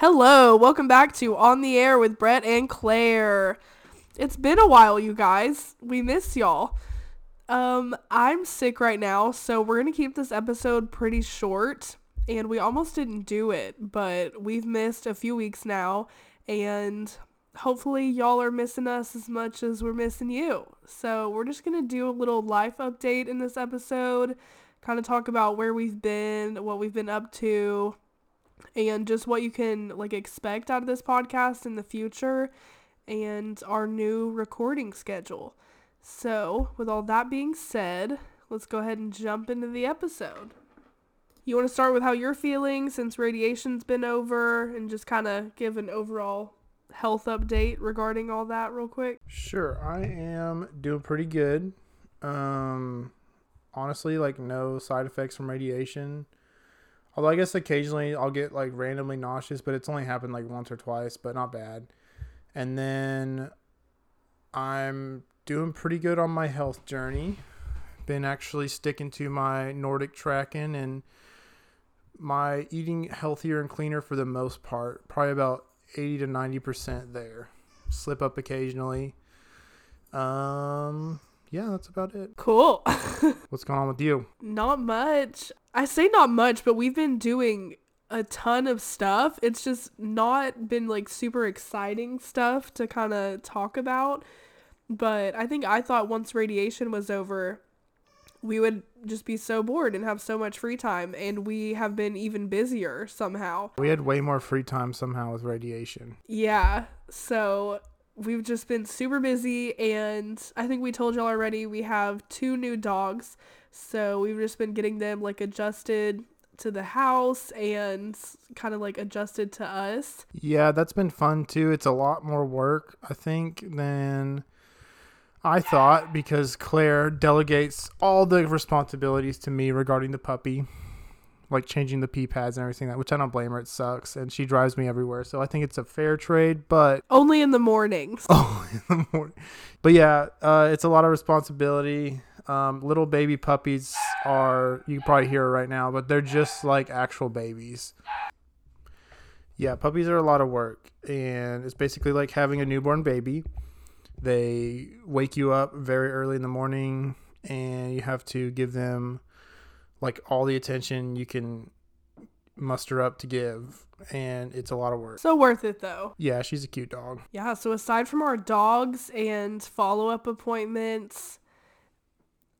Hello, welcome back to On the Air with Brett and Claire. It's been a while, you guys. We miss y'all. Um, I'm sick right now, so we're gonna keep this episode pretty short. And we almost didn't do it, but we've missed a few weeks now, and hopefully y'all are missing us as much as we're missing you. So we're just gonna do a little life update in this episode, kind of talk about where we've been, what we've been up to, and just what you can like expect out of this podcast in the future and our new recording schedule. So, with all that being said, let's go ahead and jump into the episode. You want to start with how you're feeling since radiation's been over and just kind of give an overall health update regarding all that real quick? Sure, I am doing pretty good. Um honestly, like no side effects from radiation. Although I guess occasionally I'll get like randomly nauseous, but it's only happened like once or twice, but not bad. And then I'm doing pretty good on my health journey. Been actually sticking to my Nordic tracking and my eating healthier and cleaner for the most part. Probably about 80 to 90% there. Slip up occasionally. Um yeah, that's about it. Cool. What's going on with you? not much. I say not much, but we've been doing a ton of stuff. It's just not been like super exciting stuff to kind of talk about. But I think I thought once radiation was over, we would just be so bored and have so much free time. And we have been even busier somehow. We had way more free time somehow with radiation. Yeah. So we've just been super busy. And I think we told y'all already we have two new dogs. So we've just been getting them like adjusted to the house and kind of like adjusted to us. Yeah, that's been fun too. It's a lot more work, I think, than I thought because Claire delegates all the responsibilities to me regarding the puppy, like changing the pee pads and everything that which I don't blame her, it sucks. And she drives me everywhere. So I think it's a fair trade, but Only in the mornings. oh in the morning. But yeah, uh, it's a lot of responsibility. Um, little baby puppies are you can probably hear it right now, but they're just like actual babies. Yeah, puppies are a lot of work, and it's basically like having a newborn baby. They wake you up very early in the morning, and you have to give them like all the attention you can muster up to give, and it's a lot of work. So worth it though. Yeah, she's a cute dog. Yeah, so aside from our dogs and follow-up appointments,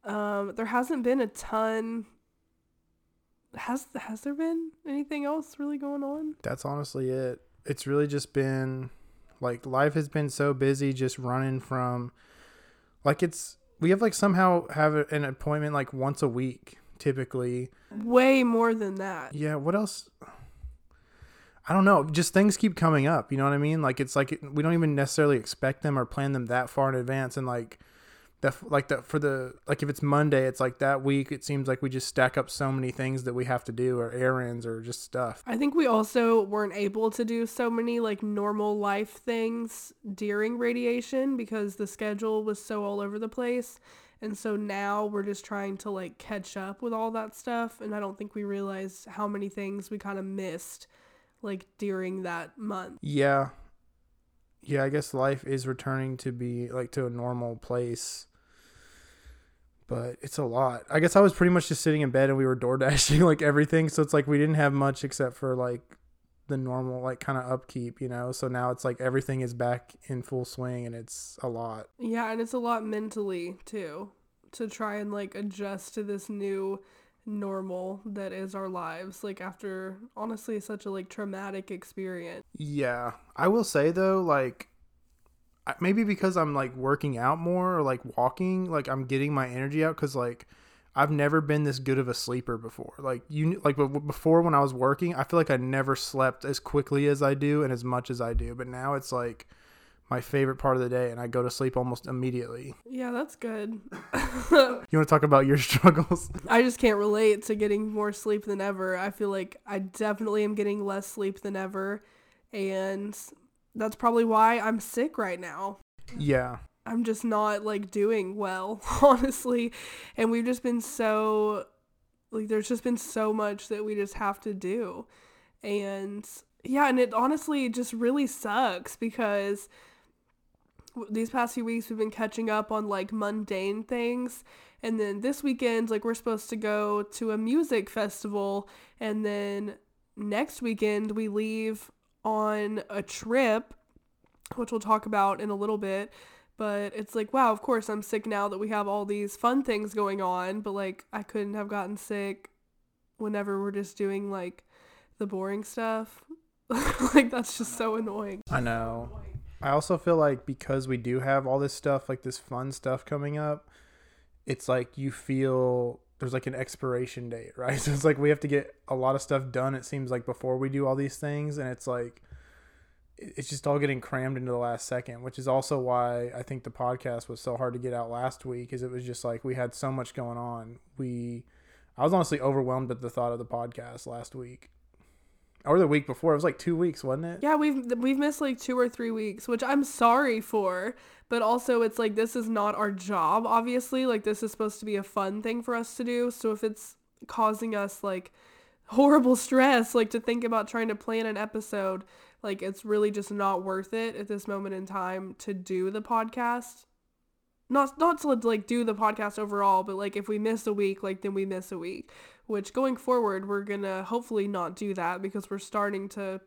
um there hasn't been a ton has has there been anything else really going on? That's honestly it. It's really just been like life has been so busy just running from like it's we have like somehow have an appointment like once a week typically. Way more than that. Yeah, what else? I don't know. Just things keep coming up. You know what I mean? Like it's like we don't even necessarily expect them or plan them that far in advance. And like that, like that for the like if it's Monday, it's like that week. It seems like we just stack up so many things that we have to do, or errands, or just stuff. I think we also weren't able to do so many like normal life things during radiation because the schedule was so all over the place. And so now we're just trying to like catch up with all that stuff. And I don't think we realize how many things we kind of missed like during that month. Yeah, yeah. I guess life is returning to be like to a normal place but it's a lot. I guess I was pretty much just sitting in bed and we were door dashing like everything. So it's like we didn't have much except for like the normal like kind of upkeep, you know. So now it's like everything is back in full swing and it's a lot. Yeah, and it's a lot mentally too to try and like adjust to this new normal that is our lives like after honestly such a like traumatic experience. Yeah. I will say though like maybe because I'm like working out more or like walking, like I'm getting my energy out cuz like I've never been this good of a sleeper before. Like you like before when I was working, I feel like I never slept as quickly as I do and as much as I do. But now it's like my favorite part of the day and I go to sleep almost immediately. Yeah, that's good. You want to talk about your struggles? I just can't relate to getting more sleep than ever. I feel like I definitely am getting less sleep than ever and that's probably why I'm sick right now. yeah. I'm just not like doing well, honestly. And we've just been so like there's just been so much that we just have to do. And yeah, and it honestly just really sucks because these past few weeks we've been catching up on like mundane things. And then this weekend, like, we're supposed to go to a music festival. And then next weekend, we leave on a trip, which we'll talk about in a little bit. But it's like, wow, of course, I'm sick now that we have all these fun things going on. But like, I couldn't have gotten sick whenever we're just doing like the boring stuff. like, that's just so annoying. I know. I also feel like because we do have all this stuff, like this fun stuff coming up, it's like you feel there's like an expiration date, right? So it's like we have to get a lot of stuff done, it seems like, before we do all these things. And it's like, it's just all getting crammed into the last second, which is also why I think the podcast was so hard to get out last week, is it was just like we had so much going on. We, I was honestly overwhelmed at the thought of the podcast last week. Or the week before. It was like two weeks, wasn't it? Yeah, we've we've missed like two or three weeks, which I'm sorry for, but also it's like this is not our job, obviously. Like this is supposed to be a fun thing for us to do. So if it's causing us like horrible stress, like to think about trying to plan an episode, like it's really just not worth it at this moment in time to do the podcast. Not not to like do the podcast overall, but like if we miss a week, like then we miss a week. Which going forward, we're gonna hopefully not do that because we're starting to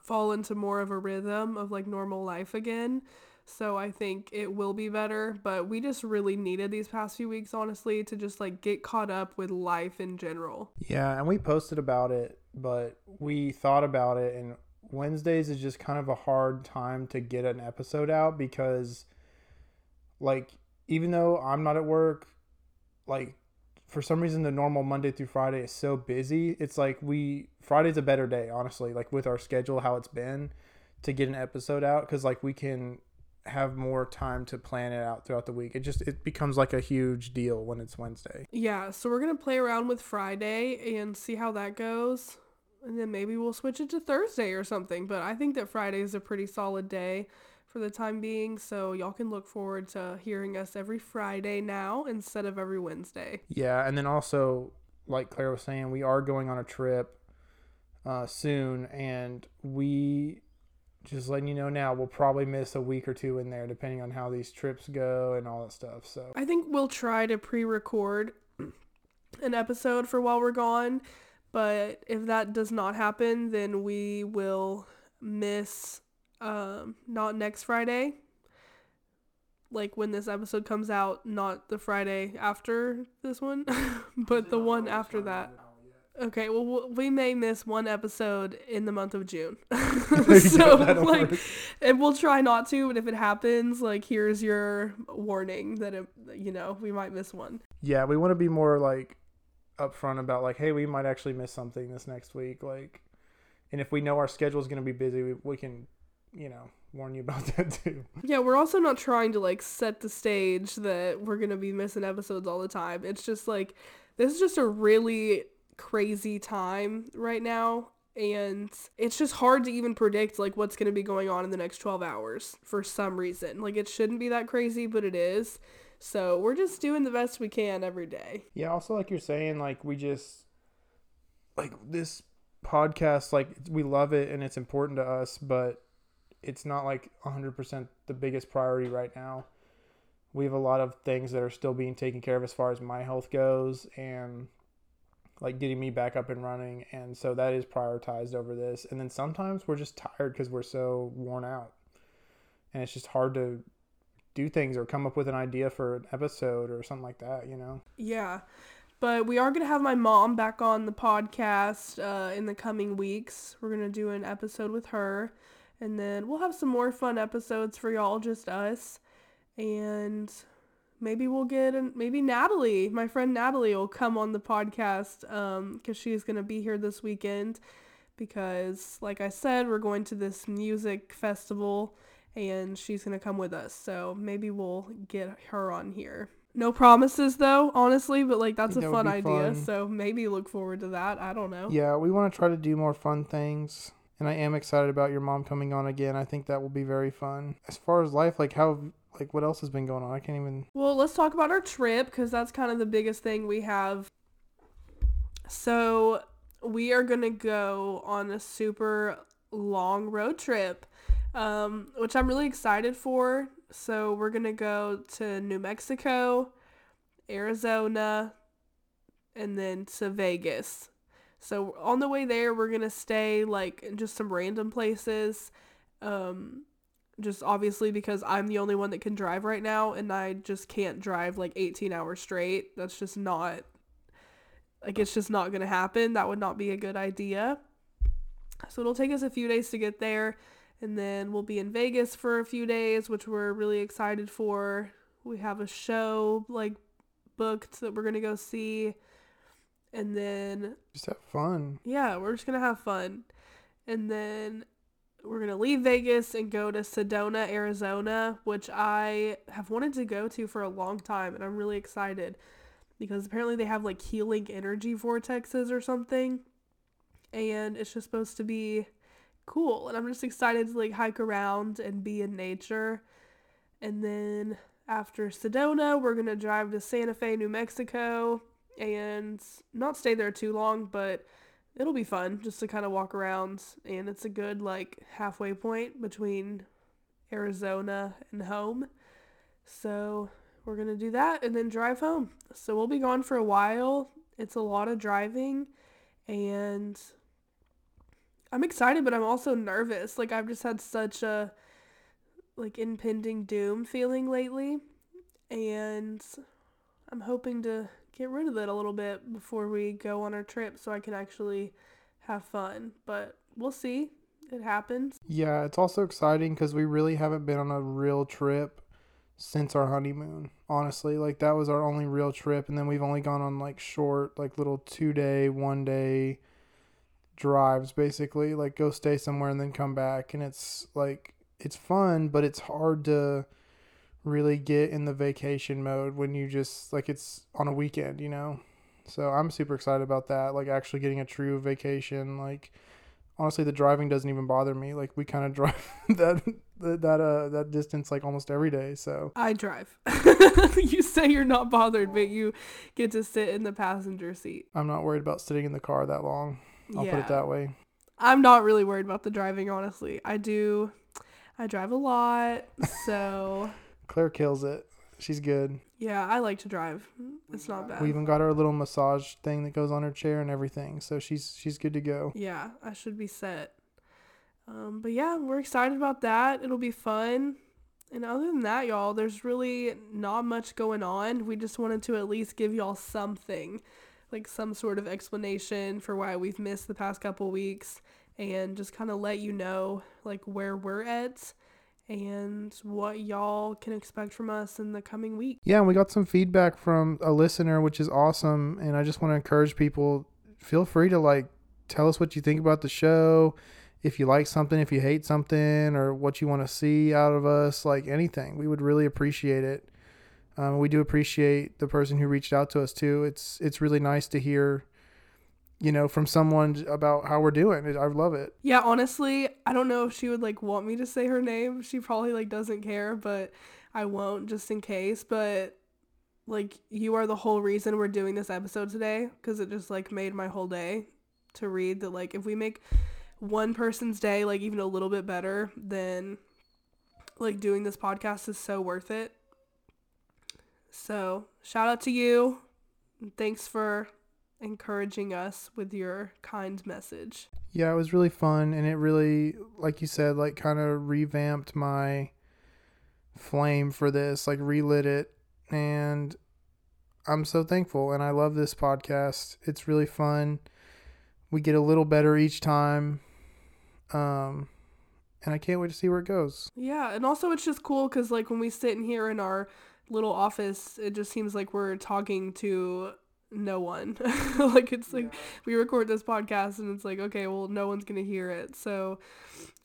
fall into more of a rhythm of like normal life again. So I think it will be better, but we just really needed these past few weeks honestly to just like get caught up with life in general. Yeah, and we posted about it, but we thought about it, and Wednesdays is just kind of a hard time to get an episode out because, like, even though I'm not at work, like, for some reason the normal Monday through Friday is so busy. It's like we Friday's a better day, honestly, like with our schedule how it's been to get an episode out because like we can have more time to plan it out throughout the week. It just it becomes like a huge deal when it's Wednesday. Yeah, so we're going to play around with Friday and see how that goes. And then maybe we'll switch it to Thursday or something, but I think that Friday is a pretty solid day for the time being, so y'all can look forward to hearing us every Friday now instead of every Wednesday. Yeah, and then also, like Claire was saying, we are going on a trip uh, soon, and we just letting you know now, we'll probably miss a week or two in there, depending on how these trips go and all that stuff. So I think we'll try to pre-record an episode for while we're gone, but if that does not happen, then we will miss um not next Friday. Like when this episode comes out, not the Friday after this one, but the one after that. Okay, well we may miss one episode in the month of June. so like and we'll try not to, but if it happens, like here's your warning that it, you know, we might miss one. yeah, we want to be more like upfront about like, hey, we might actually miss something this next week, like, and if we know our schedule is going to be busy, we, we can, you know, warn you about that too. Yeah, we're also not trying to like set the stage that we're going to be missing episodes all the time. It's just like this is just a really crazy time right now and it's just hard to even predict like what's going to be going on in the next 12 hours for some reason. Like it shouldn't be that crazy, but it is. So, we're just doing the best we can every day. Yeah, also like you're saying, like we just like this podcast, like we love it and it's important to us, but it's not like 100% the biggest priority right now. We have a lot of things that are still being taken care of as far as my health goes and like getting me back up and running, and so that is prioritized over this. And then sometimes we're just tired because we're so worn out, and it's just hard to do things or come up with an idea for an episode or something like that, you know. Yeah. But we are going to have my mom back on the podcast uh, in the coming weeks. We're going to do an episode with her. And then we'll have some more fun episodes for y'all, just us. And maybe we'll get, an, maybe Natalie, my friend Natalie, will come on the podcast because she's going to be here this weekend. Because, like I said, we're going to this music festival and she's going to come with us. So maybe we'll get her on here. No promises though, honestly, but like that's a That fun idea. fun. So maybe look forward to that. I don't know. Yeah, we want to try to do more fun things. And I am excited about your mom coming on again. I think that will be very fun. As far as life, like how like what else has been going on? I can't even Well, let's talk about our trip because that's kind of the biggest thing we have. So we are going to go on a super long road trip, um, which I'm really excited for. So we're going to go to New Mexico, Arizona, and then to Vegas. So on the way there, we're going to stay like in just some random places. Um, just obviously because I'm the only one that can drive right now and I just can't drive like 18 hours straight. That's just not like it's just not going to happen. That would not be a good idea. So it'll take us a few days to get there and then we'll be in Vegas for a few days, which we're really excited for. We have a show like booked that we're going to go see. And then Just have fun. yeah, we're just going to have fun. And then we're going to leave Vegas and go to Sedona, Arizona, which I have wanted to go to for a long time and I'm really excited because apparently they have like healing energy vortexes or something. And it's just supposed to be cool. And I'm just excited to like hike around and be in nature. And then after Sedona, we're going to drive to Santa Fe, New Mexico and not stay there too long, but it'll be fun just to kind of walk around and it's a good like halfway point between Arizona and home. So we're going to do that and then drive home. So we'll be gone for a while. It's a lot of driving and I'm excited but I'm also nervous. Like I've just had such a like impending doom feeling lately and I'm hoping to get rid of it a little bit before we go on our trip so I can actually have fun. But we'll see. It happens. Yeah, it's also exciting because we really haven't been on a real trip since our honeymoon. Honestly, like that was our only real trip, and then we've only gone on like short, like little two day, one day drives, basically. Like go stay somewhere and then come back, and it's like it's fun, but it's hard to really get in the vacation mode when you just like it's on a weekend, you know. So I'm super excited about that. Like actually getting a true vacation, like honestly the driving doesn't even bother me like we kind of drive that that uh that distance like almost every day so I drive. you say you're not bothered, but you get to sit in the passenger seat. i'm not worried about sitting in the car that long i'll put it that way I'm not really worried about the driving, honestly. I do. I drive a lot, so claire kills it she's good yeah, I like to drive. It's not bad. we even got our little massage thing that goes on her chair and everything so she's she's good to go Yeah, I should be set. Um, but yeah, we're excited about that. It'll be fun. And other than that, y'all, there's really not much going on. We just wanted to at least give y'all something, like some sort of explanation for why we've missed the past couple weeks and just kind of let you know like where we're at and what y'all can expect from us in the coming week. yeah and we got some feedback from a listener which is awesome and i just want to encourage people feel free to like tell us what you think about the show if you like something if you hate something or what you want to see out of us like anything we would really appreciate it um, we do appreciate the person who reached out to us too it's it's really nice to hear you know from someone about how we're doing i love it Yeah, honestly, I don't know if she would like want me to say her name. She probably like doesn't care, but I won't just in case. But like you are the whole reason we're doing this episode today because it just like made my whole day to read that like if we make one person's day like even a little bit better, then like doing this podcast is so worth it. So, shout out to you. Thanks for encouraging us with your kind message. Yeah, it was really fun and it really like you said like kind of revamped my flame for this, like relit it and I'm so thankful and I love this podcast. It's really fun. We get a little better each time. Um and I can't wait to see where it goes. Yeah, and also it's just cool because like when we sit in here in our little office, it just seems like we're talking to no one. like it's like we record this podcast and it's like okay, well no one's gonna hear it. So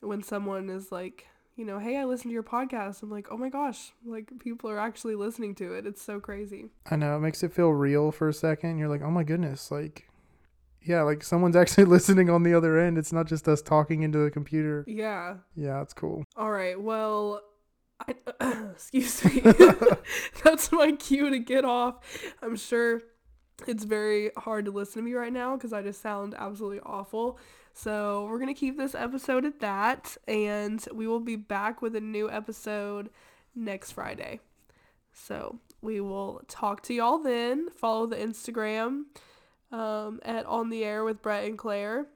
when someone is like, you know, hey, I listened to your podcast, I'm like, oh my gosh, like people are actually listening to it. It's so crazy. I know it makes it feel real for a second. You're like, "Oh my goodness, like yeah, like someone's actually listening on the other end. It's not just us talking into the computer. Yeah. Yeah, it's cool. All right. Well, I, excuse me. That's my cue to get off. I'm sure It's very hard to listen to me right now because I just sound absolutely awful. So we're going to keep this episode at that, and we will be back with a new episode next Friday. So we will talk to y'all then. Follow the Instagram um, at On the Air with Brett and Claire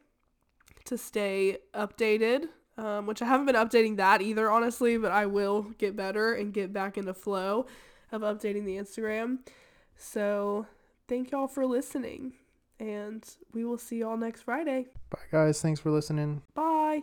to stay updated. Um, which I haven't been updating that either, honestly, but I will get better and get back into flow of updating the Instagram. So thank y'all for listening, and we will see y'all next Friday. Bye, guys. Thanks for listening. Bye.